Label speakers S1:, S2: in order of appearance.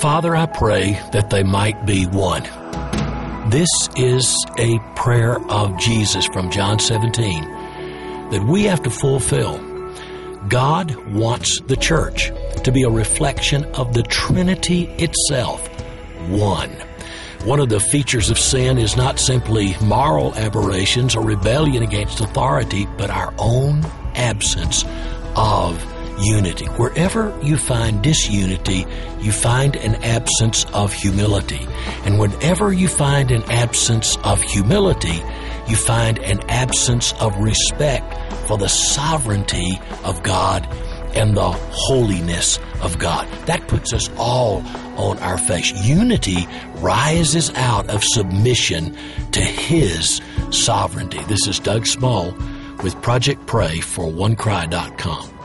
S1: Father, I pray that they might be one. This is a prayer of Jesus from John 17 that we have to fulfill. God wants the church to be a reflection of the Trinity itself, one. One of the features of sin is not simply moral aberrations or rebellion against authority, but our own absence of unity. Wherever you find disunity, you find an absence of humility. And whenever you find an absence of humility, you find an absence of respect for the sovereignty of God and the holiness of God. That puts us all on our face. Unity rises out of submission to His sovereignty. This is Doug Small with Project Pray for OneCry.com.